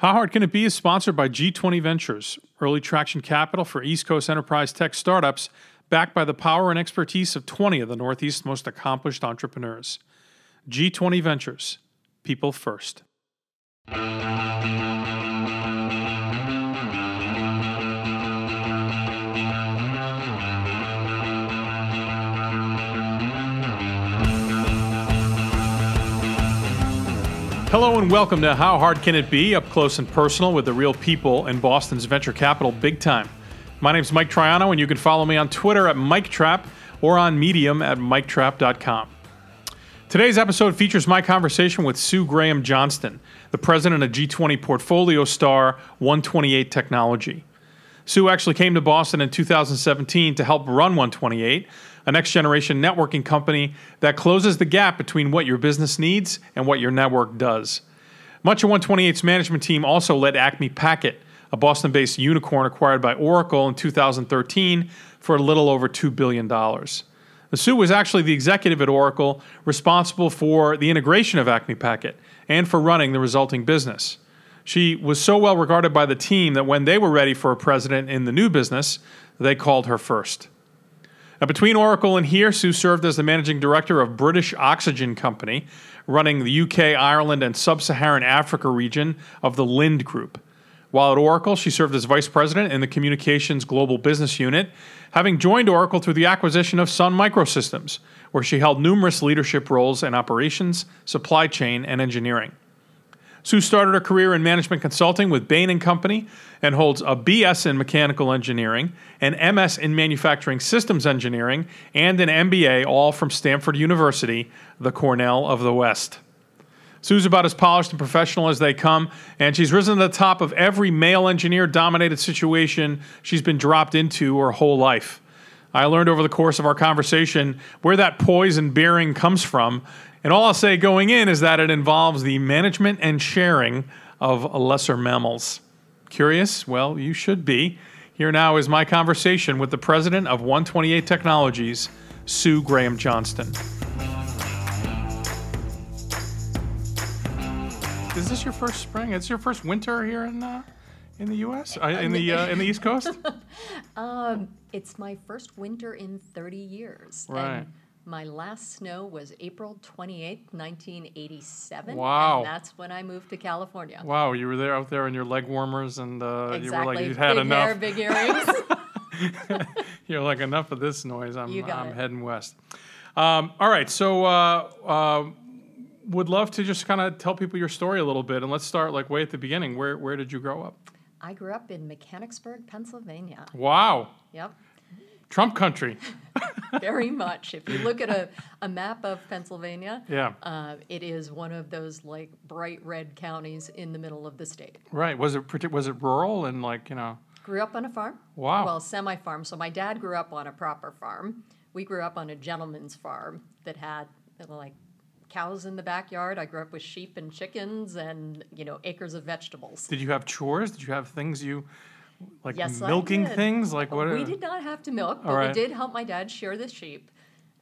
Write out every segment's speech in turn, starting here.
How Hard Can It Be is sponsored by G20 Ventures, early traction capital for East Coast enterprise tech startups, backed by the power and expertise of 20 of the Northeast's most accomplished entrepreneurs. G20 Ventures, people first. Hello and welcome to How Hard Can It Be, up close and personal with the real people in Boston's venture capital big time. My name's Mike Troiano, and you can follow me on Twitter at MikeTrap or on Medium at MikeTrap.com. Today's episode features my conversation with Sue Graham Johnston, the president of G20 Portfolio Star 128 Technology. Sue actually came to Boston in 2017 to help run 128, a next generation networking company that closes the gap between what your business needs and what your network does. Much of 128's management team also led Acme Packet, a Boston based unicorn acquired by Oracle in 2013 for a little over $2 billion. Sue was actually the executive at Oracle responsible for the integration of Acme Packet and for running the resulting business. She was so well regarded by the team that when they were ready for a president in the new business, they called her first. Now, between Oracle and here, Sue served as the managing director of British Oxygen Company, running the UK, Ireland, and sub Saharan Africa region of the Linde Group. While at Oracle, she served as vice president in the Communications Global Business Unit, having joined Oracle through the acquisition of Sun Microsystems, where she held numerous leadership roles in operations, supply chain, and engineering. Sue started her career in management consulting with Bain and Company and holds a BS in mechanical engineering, an MS in manufacturing systems engineering, and an MBA, all from Stanford University, the Cornell of the West. Sue's about as polished and professional as they come, and she's risen to the top of every male engineer dominated situation she's been dropped into her whole life. I learned over the course of our conversation where that poise and bearing comes from and all I'll say going in is that it involves the management and sharing of lesser mammals. Curious? Well, you should be. Here now is my conversation with the president of 128 Technologies, Sue Graham Johnston. Is this your first spring? Is your first winter here in uh, in the U.S. Uh, in the uh, in the East Coast? um, it's my first winter in 30 years. Right. My last snow was April 28th, 1987. Wow. And that's when I moved to California. Wow, you were there out there in your leg warmers and uh, exactly. you were like, you'd had big enough. Hair, big earrings. You're like, enough of this noise. I'm, I'm it. heading west. Um, all right, so uh, uh, would love to just kind of tell people your story a little bit. And let's start like way at the beginning. Where, where did you grow up? I grew up in Mechanicsburg, Pennsylvania. Wow, Yep. Trump country. Very much. If you look at a, a map of Pennsylvania, Yeah. uh, it is one of those like bright red counties in the middle of the state. Right. Was it was it rural and like you know? Grew up on a farm. Wow. Well, semi farm. So my dad grew up on a proper farm. We grew up on a gentleman's farm that had like cows in the backyard. I grew up with sheep and chickens and you know acres of vegetables. Did you have chores? Did you have things you like Yes, milking things? Like what? We did not have to milk, but right. we did help my dad shear the sheep.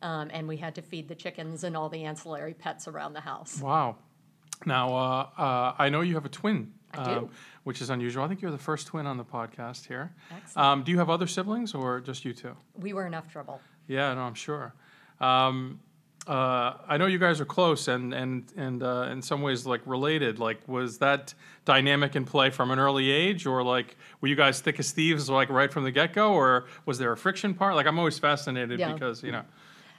Um, and we had to feed the chickens and all the ancillary pets around the house. Wow. Now uh, uh, I know you have a twin. Um, which is unusual. I think you're the first twin on the podcast here. Excellent. Um, do you have other siblings or just you two? We were enough trouble. Yeah, no, I'm sure. Um, uh, I know you guys are close and and and uh, in some ways like related. Like, was that dynamic in play from an early age, or like were you guys thick as thieves like right from the get go, or was there a friction part? Like, I'm always fascinated Yeah. because you know.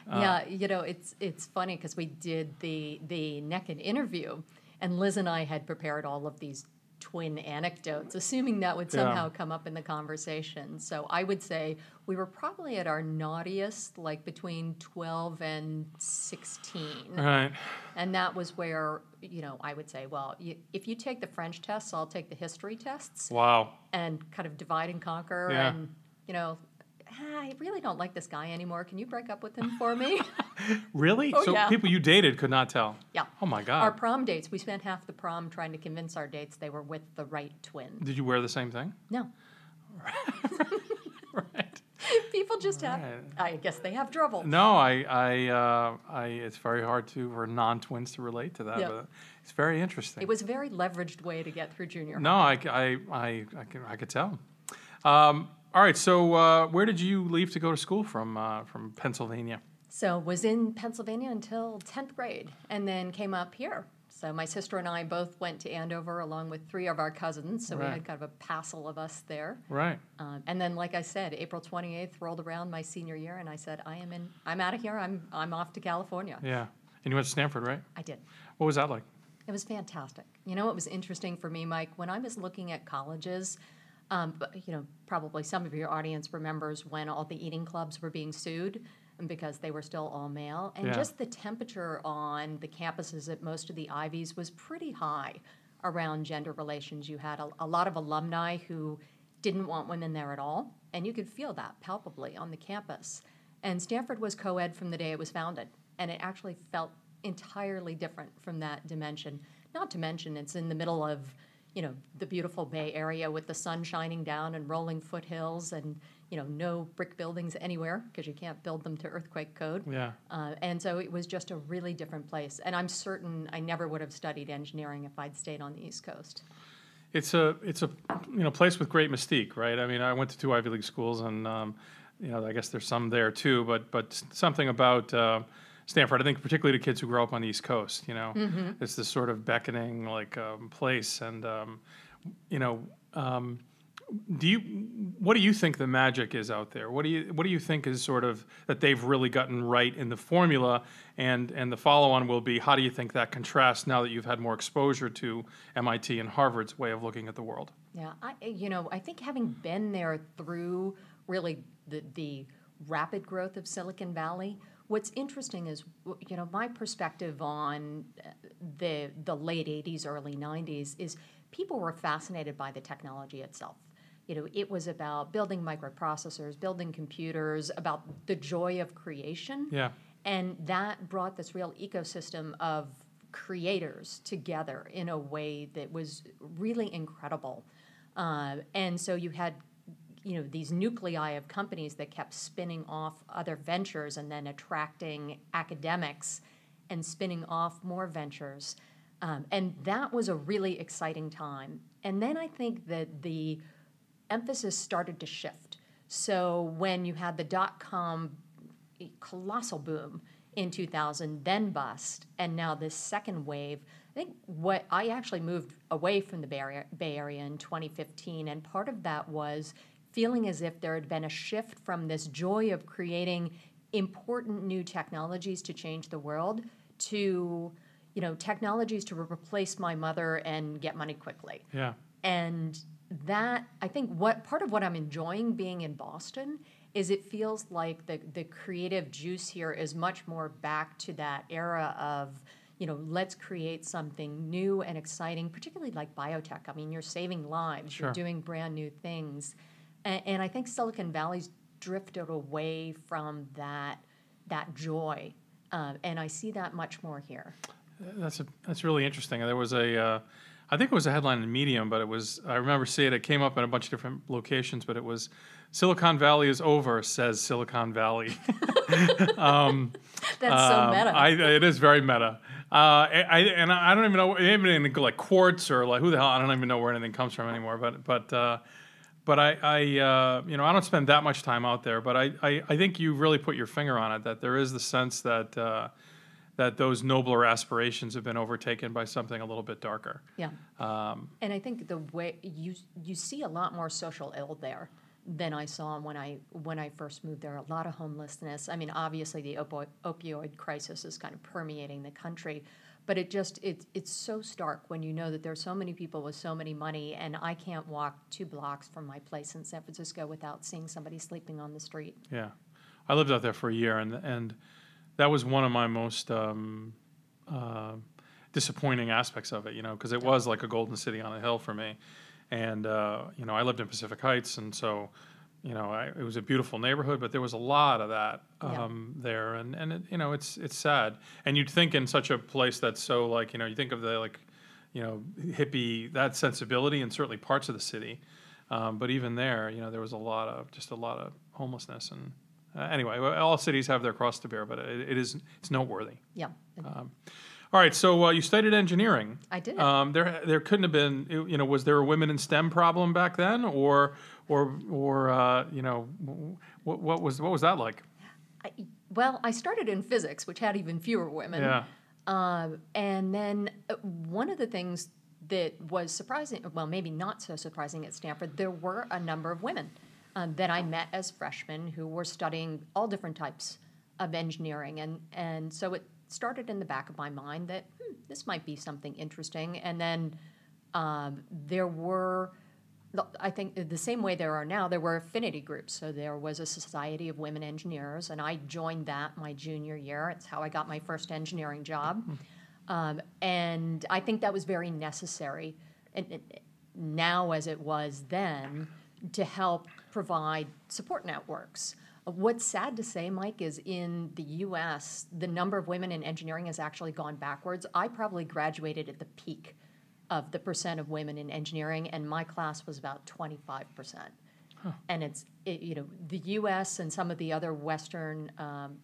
yeah, you know, it's it's funny because we did the the naked interview, and Liz and I had prepared all of these twin anecdotes, assuming that would Yeah. somehow come up in the conversation. So I would say we were probably at our naughtiest, like between twelve and sixteen, Right. and that was where you know I would say, well, you, if you take the French tests, I'll take the history tests, Wow. and kind of divide and conquer, Yeah. and you know. "Ah, I really don't like this guy anymore. Can you break up with him for me? Really? Oh, so yeah. people you dated could not tell. Yeah. Oh my God. Our prom dates, we spent half the prom trying to convince our dates they were with the right twin. Did you wear the same thing? No. right. People just have, I guess they have trouble. No, I, I, uh, I, it's very hard to for non-twins to relate to that. Yeah. But it's very interesting. It was a very leveraged way to get through junior high. no, I, I, I, I can. I could tell. Um, all right, so uh, where did you leave to go to school from? Uh, from Pennsylvania. So was in Pennsylvania until 10th grade and then came up here. So my sister and I both went to Andover along with three of our cousins. So we had kind of a passel of us there. Right. Um, and then, like I said, April 28th rolled around my senior year, and I said, "I am in. I'm out of here. I'm I'm off to California." Yeah. And you went to Stanford, right? I did. What was that like? It was fantastic. You know, what was interesting for me, Mike, when I was looking at colleges. Um, but you know, probably some of your audience remembers when all the eating clubs were being sued because they were still all male, and Yeah. just the temperature on the campuses at most of the Ivies was pretty high around gender relations. You had a, a lot of alumni who didn't want women there at all, and you could feel that palpably on the campus. And Stanford was co ed from the day it was founded, and it actually felt entirely different from that dimension. Not to mention, it's in the middle of you know the beautiful Bay Area with the sun shining down and rolling foothills, and you know no brick buildings anywhere because you can't build them to earthquake code. Yeah. Uh, and so it was just a really different place. And I'm certain I never would have studied engineering if I'd stayed on the East Coast. It's a it's a you know place with great mystique, right? I mean, I went to two Ivy League schools, and um, you know, I guess there's some there too. But but something about uh, Stanford, I think, particularly to kids who grow up on the East Coast, you know, it's this sort of beckoning like um, place, and um, you know, um, do you what do you think the magic is out there? What do you what do you think is sort of that they've really gotten right in the formula? And and the follow on will be how do you think that contrasts now that you've had more exposure to MIT and Harvard's way of looking at the world? Yeah, I, you know, I think having been there through really the, the rapid growth of Silicon Valley, what's interesting is, you know, my perspective on uh, the the late '80s, early '90s is people were fascinated by the technology itself. You know, it was about building microprocessors, building computers, about the joy of creation. Yeah. And that brought this real ecosystem of creators together in a way that was really incredible. Uh, and so you had, you know, these nuclei of companies that kept spinning off other ventures and then attracting academics and spinning off more ventures. Um, and that was a really exciting time. And then I think that the emphasis started to shift. So when you had the dot com colossal boom in 2000, then bust, and now this second wave. I think what I actually moved away from the Bay Area, Bay Area in 2015, and part of that was feeling as if there had been a shift from this joy of creating important new technologies to change the world to you know technologies to replace my mother and get money quickly Yeah. and that i think what part of what i'm enjoying being in boston is it feels like the, the creative juice here is much more back to that era of you know let's create something new and exciting particularly like biotech i mean you're saving lives Sure. you're doing brand new things and, and i think silicon valley's drifted away from that that joy um, and i see that much more here That's a, that's really interesting. There was a, uh, I think it was a headline in Medium, but it was I remember seeing it. It came up in a bunch of different locations, but it was Silicon Valley is over, says Silicon Valley. that's so Um, meta I, it is very meta. Uh, I, I- and I don't even know even in like quartz or like who the hell I don't even know where anything comes from anymore. But but uh, but I, I uh, you know I don't spend that much time out there. But I, I, I think you really put your finger on it that there is the sense that uh, that those nobler aspirations have been overtaken by something a little bit darker. Yeah. Um, And I think the way you you see a lot more social ill there than I saw when I when I first moved there. A lot of homelessness. I mean, obviously the opo- opioid crisis is kind of permeating the country, but it just it, it's so stark when you know that there's so many people with so many money, and I can't walk two blocks from my place in San Francisco without seeing somebody sleeping on the street. Yeah, I lived out there for a year, and and that was one of my most um, uh, disappointing aspects of it. You know, because it was like a golden city on a hill for me, and uh, you know, I lived in Pacific Heights, and so you know, I, it was a beautiful neighborhood, but there was a lot of that Yeah. um, there, and and it, you know, it's it's sad. And you'd think in such a place that's so like you know, you think of the like you know hippie that sensibility in certainly parts of the city. Um, but even there, you know, there was a lot of just a lot of homelessness. And uh, anyway, all cities have their cross to bear, but it, it is it's noteworthy. Yeah. All right, so uh, you studied engineering. I did. Um, there, there couldn't have been, you know, was there a women in STEM problem back then, or, or, or, uh, you know, what, what was what was that like? I, well, I started in physics, which had even fewer women. Yeah, Um, and then uh, one of the things that was surprising, well, maybe not so surprising at Stanford, there were a number of women um, that I met as freshmen who were studying all different types of engineering. And, and so it started in the back of my mind that hmm, this might be something interesting. And then um, there were, I think, the same way there are now, there were affinity groups. So there was a Society of Women Engineers, and I joined that my junior year. It's how I got my first engineering job. Um, and I think that was very necessary and, and now as it was then to help provide support networks. Uh, What's sad to say, Mike, is in the US, the number of women in engineering has actually gone backwards. I probably graduated at the peak of the percent of women in engineering, and my class was about 25%. And it's, it, you know, the US and some of the other Western um,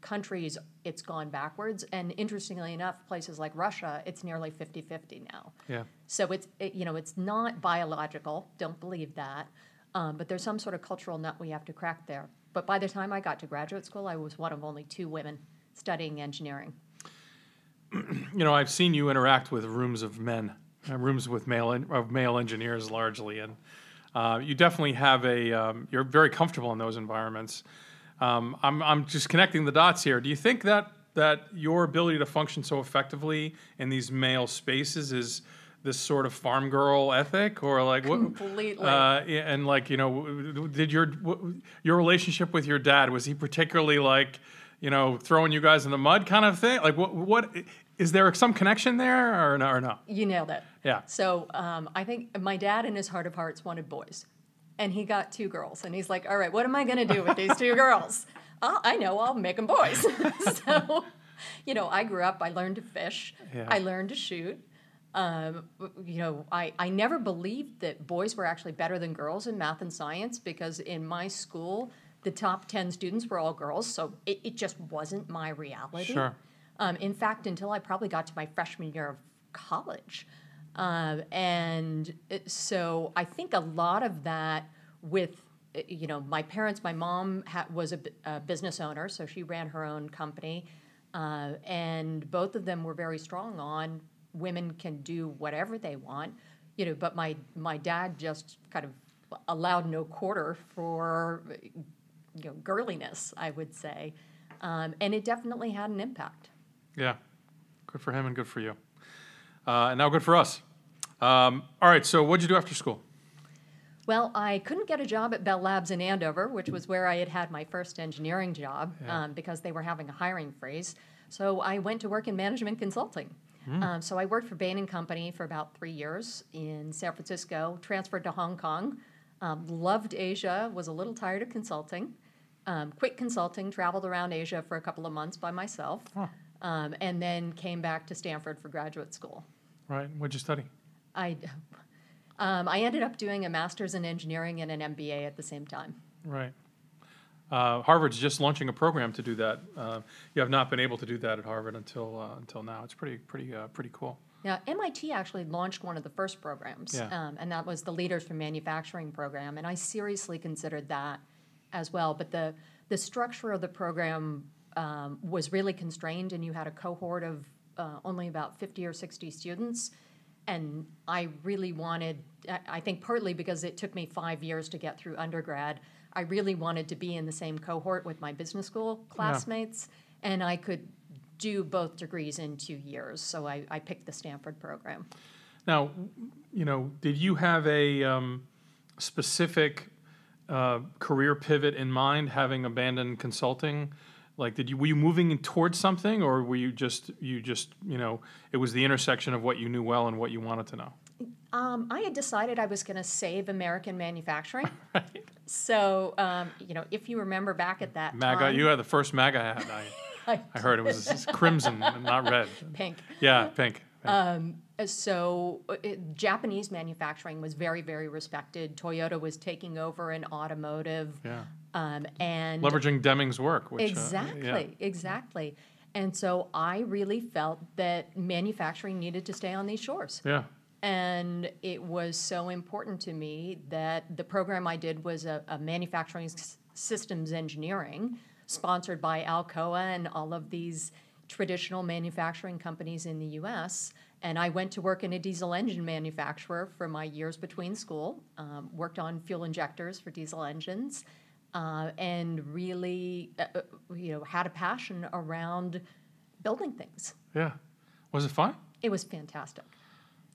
countries, it's gone backwards. And interestingly enough, places like Russia, it's nearly 50 50 now. yeah. So it's it, you know it's not biological. Don't believe that. Um, but there's some sort of cultural nut we have to crack there. But by the time I got to graduate school, I was one of only two women studying engineering. You know, I've seen you interact with rooms of men, uh, rooms with male en- of male engineers largely, and uh, you definitely have a. Um, you're very comfortable in those environments. Um, I'm I'm just connecting the dots here. Do you think that that your ability to function so effectively in these male spaces is this sort of farm girl ethic, or like what? Completely. Uh, and like you know, did your your relationship with your dad was he particularly like you know throwing you guys in the mud kind of thing? Like what what is there some connection there or no? Or no? You nailed it. Yeah. So um, I think my dad, in his heart of hearts, wanted boys, and he got two girls. And he's like, "All right, what am I going to do with these two girls? Oh, I know, I'll make them boys." so, you know, I grew up. I learned to fish. Yeah. I learned to shoot. Um, you know, I, I never believed that boys were actually better than girls in math and science because in my school, the top 10 students were all girls, so it, it just wasn't my reality. Sure. Um, in fact, until I probably got to my freshman year of college. Um, and it- so I think a lot of that with, uh, you know, my parents, my mom ha- was a, a business owner, so she ran her own company. Uh, and both of them were very strong on women can do whatever they want, you know, but my, my dad just kind of allowed no quarter for, you know, girliness, I would say. Um, and it definitely had an impact. Yeah, good for him and good for you, uh, and now good for us. Um, all right, so what'd you do after school? Well, I couldn't get a job at Bell Labs in Andover, which was where I had had my first engineering job Yeah. um, because they were having a hiring freeze. So I went to work in management consulting. Um, so I worked for Bain and Company for about three years in San Francisco, transferred to Hong Kong, um, loved Asia, was a little tired of consulting, um, quit consulting, traveled around Asia for a couple of months by myself, um, and then came back to Stanford for graduate school. Right, what'd you study? I, um, I ended up doing a master's in engineering and an MBA at the same time. Right. Uh, Harvard's just launching a program to do that. Uh, you have not been able to do that at Harvard until uh, until now. It's pretty pretty uh, pretty cool. Now, MIT actually launched one of the first programs, Yeah. um, and that was the Leaders for Manufacturing program, and I seriously considered that as well. But the the structure of the program um, was really constrained, and you had a cohort of uh, only about fifty or sixty students, and I really wanted. I- think partly because it took me five years to get through undergrad. I really wanted to be in the same cohort with my business school classmates, and I could do both degrees in two years. So I, I picked the Stanford program. Now, you know, did you have a um, specific uh, career pivot in mind, having abandoned consulting? Like, did you were you moving towards something, or were you just you just you know it was the intersection of what you knew well and what you wanted to know? Um, I had decided I was going to save American manufacturing. So, um, you know, if you remember back at that MAGA, time, you had the first MAGA hat. I, I I heard it was crimson, not red. pink. Yeah, pink. pink. Uh, So uh, it, Japanese manufacturing was very, very respected. Toyota was taking over in automotive, Yeah. um, and Leveraging Deming's work, which uh, exactly, yeah. exactly. And so I really felt that manufacturing needed to stay on these shores. Yeah. And it was so important to me that the program I did was a, a manufacturing s- systems engineering sponsored by Alcoa and all of these traditional manufacturing companies in the US. And I went to work in a diesel engine manufacturer for my years between school, um, worked on fuel injectors for diesel engines, uh, and really uh, uh, you know, had a passion around building things. Yeah. Was it fun? It was fantastic.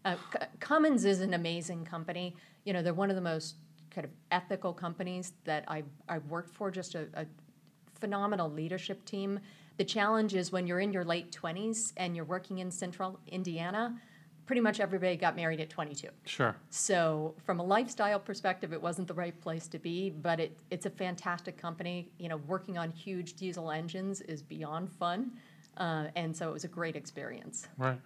Uh, C- Cummins is an amazing company. You know, they're one of the most kind of ethical companies that I've, I've worked for, just a, a phenomenal leadership team. The challenge is when you're in your late 20s and you're working in central Indiana, pretty much everybody got married at 22. Sure. So, from a lifestyle perspective, it wasn't the right place to be, but it, it's a fantastic company. You know, working on huge diesel engines is beyond fun. Uh, and so it was a great experience. Right.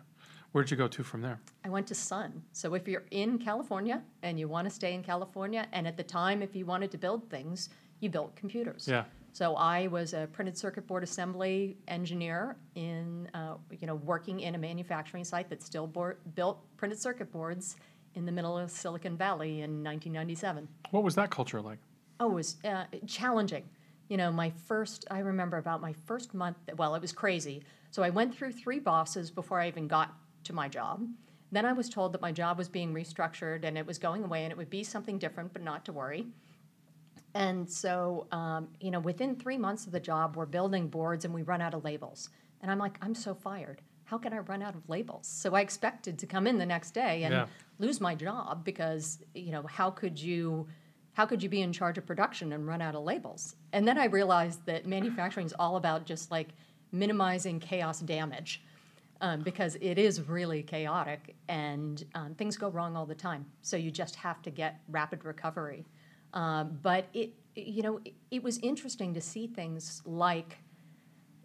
Where'd you go to from there? I went to Sun. So if you're in California and you want to stay in California, and at the time, if you wanted to build things, you built computers. Yeah. So I was a printed circuit board assembly engineer in, uh, you know, working in a manufacturing site that still board, built printed circuit boards in the middle of Silicon Valley in 1997. What was that culture like? Oh, it was uh, challenging. You know, my first, I remember about my first month, well, it was crazy. So I went through three bosses before I even got to my job. Then I was told that my job was being restructured and it was going away and it would be something different, but not to worry. And so, um, you know, within three months of the job, we're building boards and we run out of labels. And I'm like, I'm so fired. How can I run out of labels? So I expected to come in the next day and Yeah. lose my job because, you know, how could you how could you be in charge of production and run out of labels? And then I realized that manufacturing is all about just like minimizing chaos damage um, because it is really chaotic and um, things go wrong all the time. So you just have to get rapid recovery. Um, but it, you know, it, it was interesting to see things like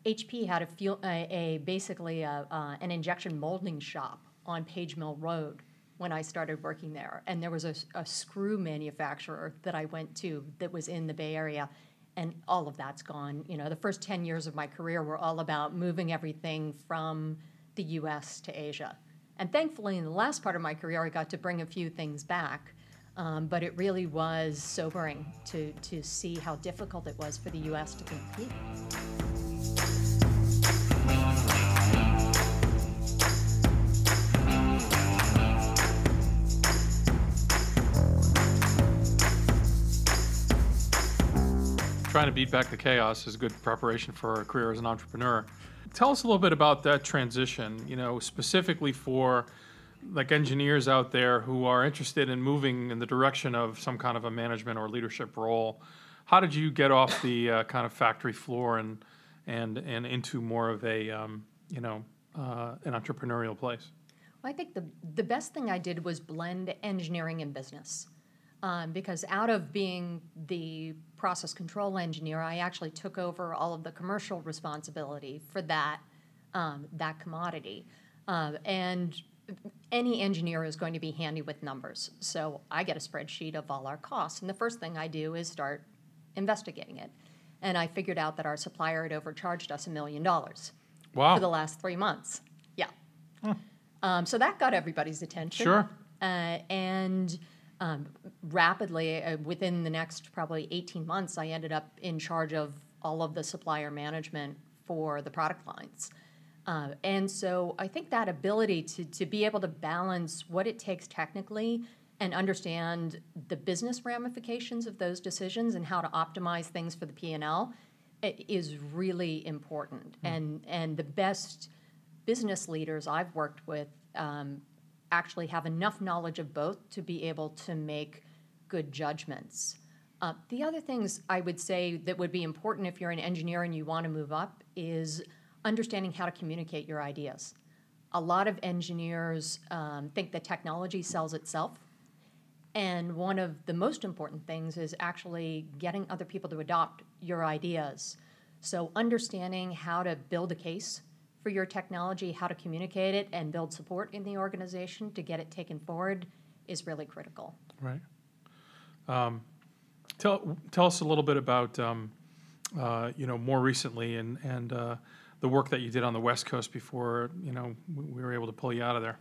HP had a, fuel, a, a basically a, uh, an injection molding shop on Page Mill Road when I started working there, and there was a, a screw manufacturer that I went to that was in the Bay Area, and all of that's gone. You know, the first ten years of my career were all about moving everything from the U.S. to Asia, and thankfully, in the last part of my career, I got to bring a few things back. Um, but it really was sobering to, to see how difficult it was for the U.S. to compete. Trying to beat back the chaos is good preparation for a career as an entrepreneur. Tell us a little bit about that transition, you know, specifically for like engineers out there who are interested in moving in the direction of some kind of a management or leadership role. How did you get off the uh, kind of factory floor and and and into more of a um, you know uh, an entrepreneurial place? Well, I think the, the best thing I did was blend engineering and business. Um, because out of being the process control engineer, I actually took over all of the commercial responsibility for that, um, that commodity. Um, and any engineer is going to be handy with numbers. So I get a spreadsheet of all our costs. And the first thing I do is start investigating it. And I figured out that our supplier had overcharged us a million dollars Wow. for the last three months. Yeah. Um, so that got everybody's attention. Sure. Uh, and um, rapidly, uh, within the next probably 18 months, I ended up in charge of all of the supplier management for the product lines. Uh, and so I think that ability to, to be able to balance what it takes technically and understand the business ramifications of those decisions and how to optimize things for the P&L is really important. And, and the best business leaders I've worked with um, actually have enough knowledge of both to be able to make good judgments. Uh, the other things I would say that would be important if you're an engineer and you want to move up is understanding how to communicate your ideas. A lot of engineers um, think that technology sells itself. And one of the most important things is actually getting other people to adopt your ideas. So, understanding how to build a case for your technology, how to communicate it and build support in the organization to get it taken forward is really critical. Right. Um, tell tell us a little bit about um, uh, you know more recently and and uh, the work that you did on the West Coast before you know we were able to pull you out of there.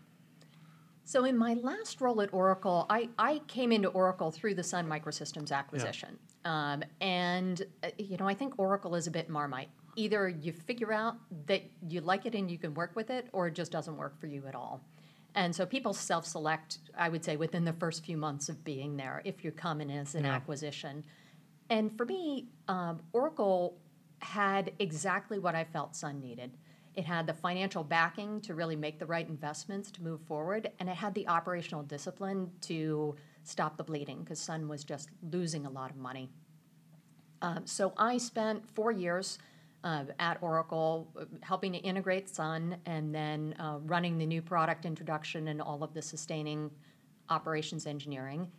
So in my last role at Oracle, I, I came into Oracle through the Sun Microsystems acquisition. Yeah. Um, and, uh, you know, I think Oracle is a bit marmite. Either you figure out that you like it and you can work with it, or it just doesn't work for you at all. And so people self select, I would say, within the first few months of being there if you come in as an yeah. acquisition. And for me, um, Oracle had exactly what I felt Sun needed. It had the financial backing to really make the right investments to move forward, and it had the operational discipline to stop the bleeding because Sun was just losing a lot of money. Um, so I spent four years uh, at Oracle uh, helping to integrate Sun and then uh, running the new product introduction and all of the sustaining operations engineering.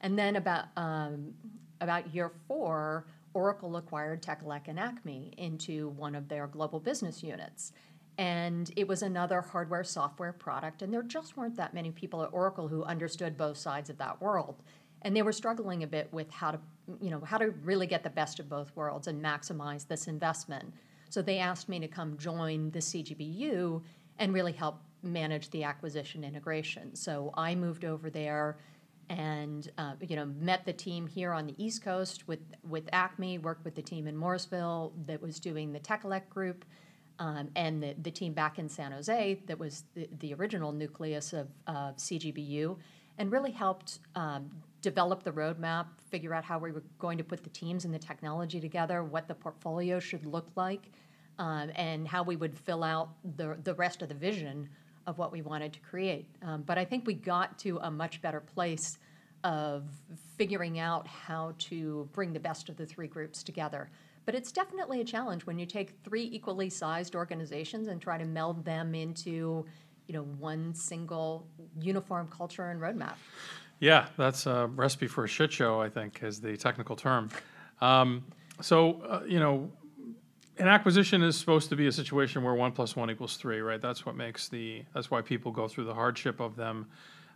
And then about um, about year four, Oracle acquired Tekelec and Acme into one of their global business units. And it was another hardware software product, and there just weren't that many people at Oracle who understood both sides of that world. And they were struggling a bit with how to, you know, how to really get the best of both worlds and maximize this investment. So they asked me to come join the CGBU and really help manage the acquisition integration. So I moved over there and uh, you know met the team here on the East Coast with with Acme, worked with the team in Morrisville that was doing the Tekelec group, um, and the, the team back in San Jose that was the, the original nucleus of, of CGBU, and really helped um, develop the roadmap, figure out how we were going to put the teams and the technology together, what the portfolio should look like, um, and how we would fill out the the rest of the vision of what we wanted to create. Um, but I think we got to a much better place of figuring out how to bring the best of the three groups together. But it's definitely a challenge when you take three equally sized organizations and try to meld them into, you know, one single uniform culture and roadmap. Yeah, that's a recipe for a shit show, I think, is the technical term. Um, so, uh, you know, an acquisition is supposed to be a situation where one plus one equals three, right? That's what makes the. That's why people go through the hardship of them.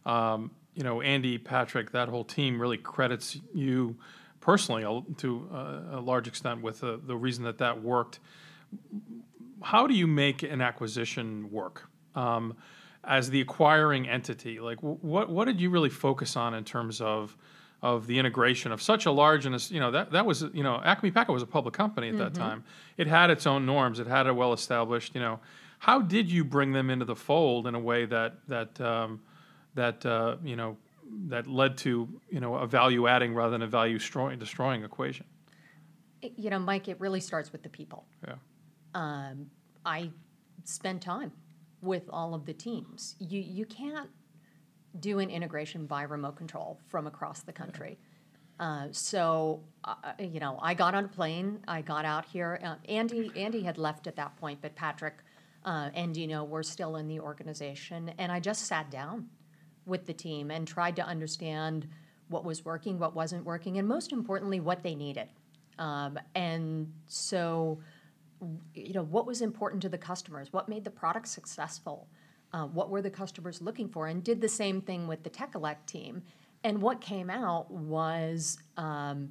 Um, you know, Andy, Patrick, that whole team really credits you personally to a, a large extent with the, the reason that that worked. How do you make an acquisition work? Um, as the acquiring entity, like what what did you really focus on in terms of of the integration of such a large and you know that that was you know Acme Packet was a public company at mm-hmm. that time. It had its own norms. It had a well established you know. How did you bring them into the fold in a way that that um, that uh, you know that led to you know a value adding rather than a value destroying, destroying equation? You know, Mike, it really starts with the people. Yeah. Um, I spend time with all of the teams. You you can't do an integration by remote control from across the country. Uh, so, uh, you know, I got on a plane. I got out here. Uh, Andy, Andy had left at that point, but Patrick uh, and Dino were still in the organization, and I just sat down with the team and tried to understand what was working, what wasn't working, and most importantly, what they needed. Um, and so, you know, what was important to the customers? What made the product successful? uh, what were the customers looking for, and did the same thing with the Tekelec team. And what came out was um,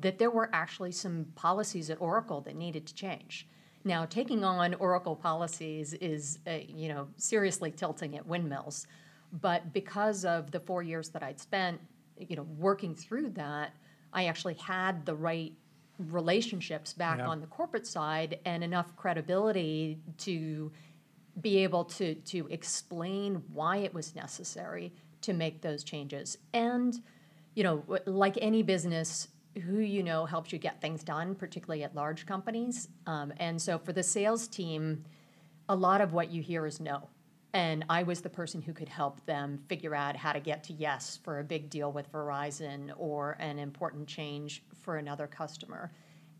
that there were actually some policies at Oracle that needed to change. Now, taking on Oracle policies is, uh, you know, seriously tilting at windmills. But because of the four years that I'd spent, you know, working through that, I actually had the right relationships back yeah. on the corporate side and enough credibility to be able to to explain why it was necessary to make those changes. And you know like any business who you know helps you get things done particularly at large companies. Um, and so for the sales team a lot of what you hear is no and i was the person who could help them figure out how to get to yes for a big deal with verizon or an important change for another customer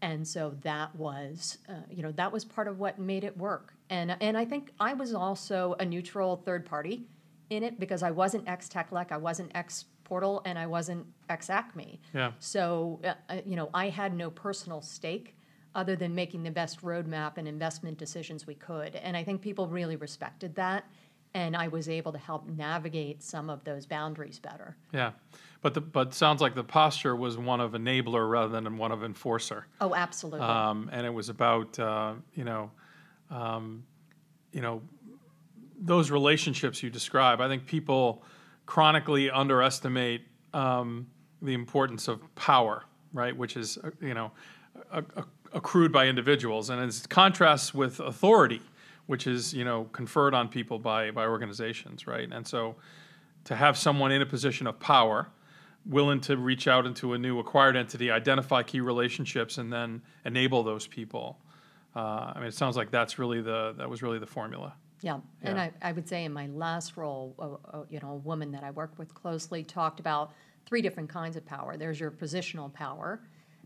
and so that was uh, you know that was part of what made it work and and I think I was also a neutral third party in it because I wasn't ex Tekelec, I wasn't ex Portal, and I wasn't ex Acme. Yeah. So uh, uh, you know I had no personal stake. other than making the best roadmap and investment decisions we could. And I think people really respected that. And I was able to help navigate some of those boundaries better. Yeah, but the but sounds like the posture was one of enabler rather than one of enforcer. Oh, absolutely. Um, and it was about uh, you know, um, you know, those relationships you describe. I think people chronically underestimate um, the importance of power, right? Which is uh, you know, accrued by individuals, and it contrasts with authority, which is you know conferred on people by by organizations, right? And so, to have someone in a position of power, willing to reach out into a new acquired entity, identify key relationships, and then enable those people. Uh, I mean, it sounds like that's really the that was really the formula. Yeah, and I, I would say in my last role, uh, you know, a woman that I worked with closely talked about three different kinds of power. There's your positional power,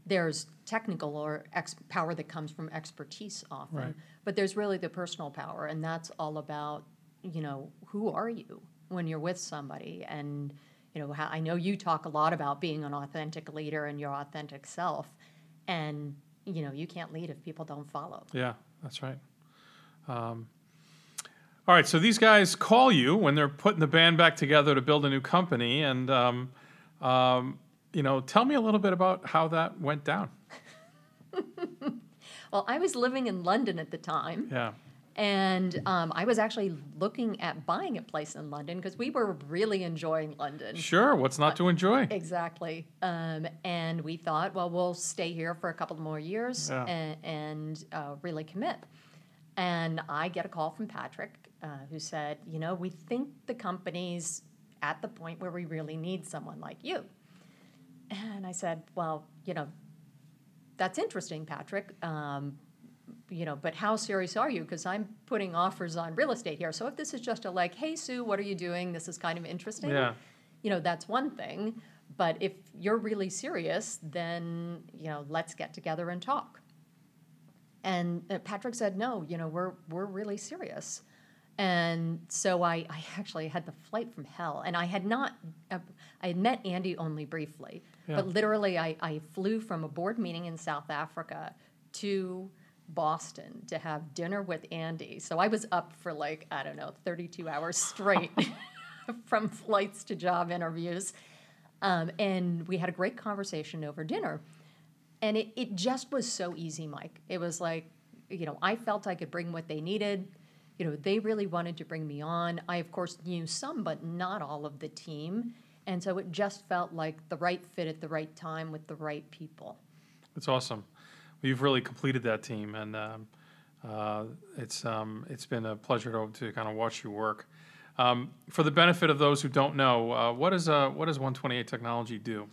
there's technical or ex- power that comes from expertise often, Right. but there's really the personal power, and that's all about, you know, who are you when you're with somebody, and you know, how, I know you talk a lot about being an authentic leader and your authentic self, and you know, you can't lead if people don't follow. Yeah, that's right. Um, all right, so these guys call you when they're putting the band back together to build a new company, and um, um, you know, tell me a little bit about how that went down. Well, I was living in London at the time. Yeah, And um, I was actually looking at buying a place in London because we were really enjoying London. sure. What's not to enjoy? Exactly. Um, and we thought, well, we'll stay here for a couple more years Yeah. and, and uh, really commit. And I get a call from Patrick uh, who said, you know, we think the company's at the point where we really need someone like you. And I said, well, you know, that's interesting, Patrick. Um, you know, but how serious are you? Because I'm putting offers on real estate here. So if this is just a like, hey, Sue, what are you doing? This is kind of interesting. Yeah. You know, that's one thing. But if you're really serious, then, you know, let's get together and talk. And uh, Patrick said, no, you know, we're, we're really serious. And so I, I actually had the flight from hell. And I had not, uh, I had met Andy only briefly, Yeah. but literally I, I flew from a board meeting in South Africa to Boston to have dinner with Andy. So I was up for like, I don't know, 32 hours straight from flights to job interviews. Um, and we had a great conversation over dinner. And it, it just was so easy, Mike. It was like, you know, I felt I could bring what they needed. You know, they really wanted to bring me on. I, of course, knew some, but not all of the team. And so it just felt like the right fit at the right time with the right people. It's awesome. Well, you've really completed that team, and um, uh, it's um, it's been a pleasure to, to kind of watch you work. Um, for the benefit of those who don't know, uh, what is uh, what does 128 Technology do?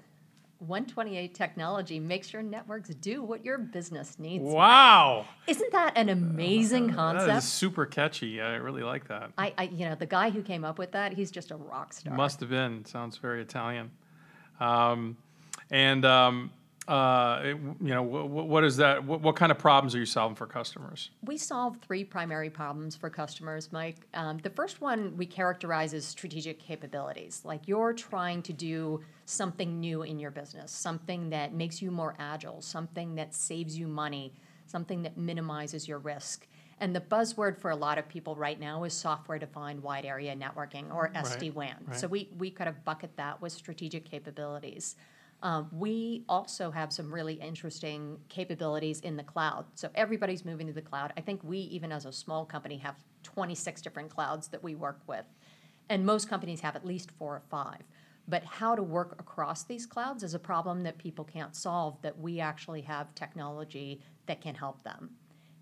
128 technology makes your networks do what your business needs. Wow, Isn't that an amazing that concept? That is super catchy. I really like that. I, I, you know, the guy who came up with that, he's just a rock star. Must have been. Sounds very Italian. Um, and um, uh, you know, wh- wh- what is that? What, what kind of problems are you solving for customers? We solve three primary problems for customers, Mike. Um, the first one we characterize as strategic capabilities. Like you're trying to do something new in your business, something that makes you more agile, something that saves you money, something that minimizes your risk. And the buzzword for a lot of people right now is software defined wide area networking or SD WAN. right. So we, we kind of bucket that with strategic capabilities. Um, we also have some really interesting capabilities in the cloud. So everybody's moving to the cloud. I think we, even as a small company, have 26 different clouds that we work with. And most companies have at least four or five. But how to work across these clouds is a problem that people can't solve, that we actually have technology that can help them.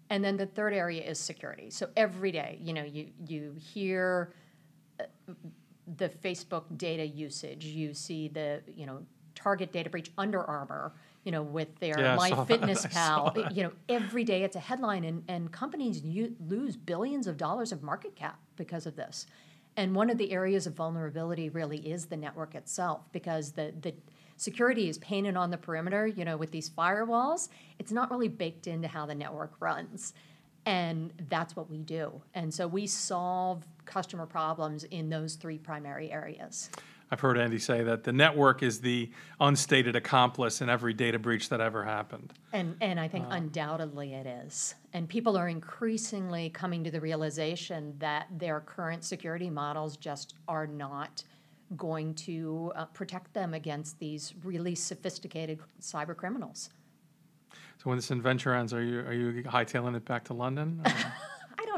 And then the third area is security. So every day, you know, you, you hear the Facebook data usage. You see the you know Target data breach, Under Armour, you know with their Yeah, I saw that. MyFitnessPal. I saw that. You know every day it's a headline, and and companies u- lose billions of dollars of market cap because of this. And one of the areas of vulnerability really is the network itself, because the the security is painted on the perimeter. You know with these firewalls, it's not really baked into how the network runs. And that's what we do. And so we solve customer problems in those three primary areas. I've heard Andy say that the network is the unstated accomplice in every data breach that ever happened. And, and I think undoubtedly it is. And people are increasingly coming to the realization that their current security models just are not going to uh, protect them against these really sophisticated cyber criminals. So when this adventure ends, are you are you hightailing it back to London?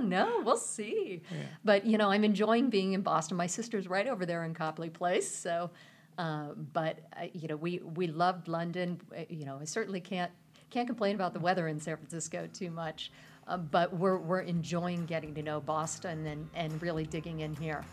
don't know. We'll see. But you know, I'm enjoying being in Boston. My sister's right over there in Copley Place. So, uh, but uh, you know, we we loved London. Uh, You know, I certainly can't can't complain about the weather in San Francisco too much. Uh, but we're we're enjoying getting to know Boston and and really digging in here.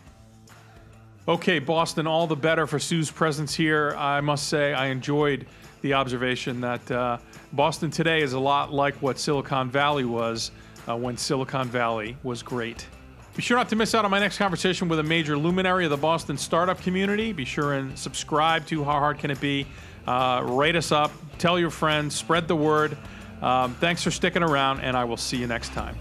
Okay, Boston, all the better for Sue's presence here. I must say, I enjoyed the observation that uh, Boston today is a lot like what Silicon Valley was uh, when Silicon Valley was great. Be sure not to miss out on my next conversation with a major luminary of the Boston startup community. Be sure and subscribe to How Hard Can It Be? Uh, rate us up, tell your friends, spread the word. Um, thanks for sticking around, and I will see you next time.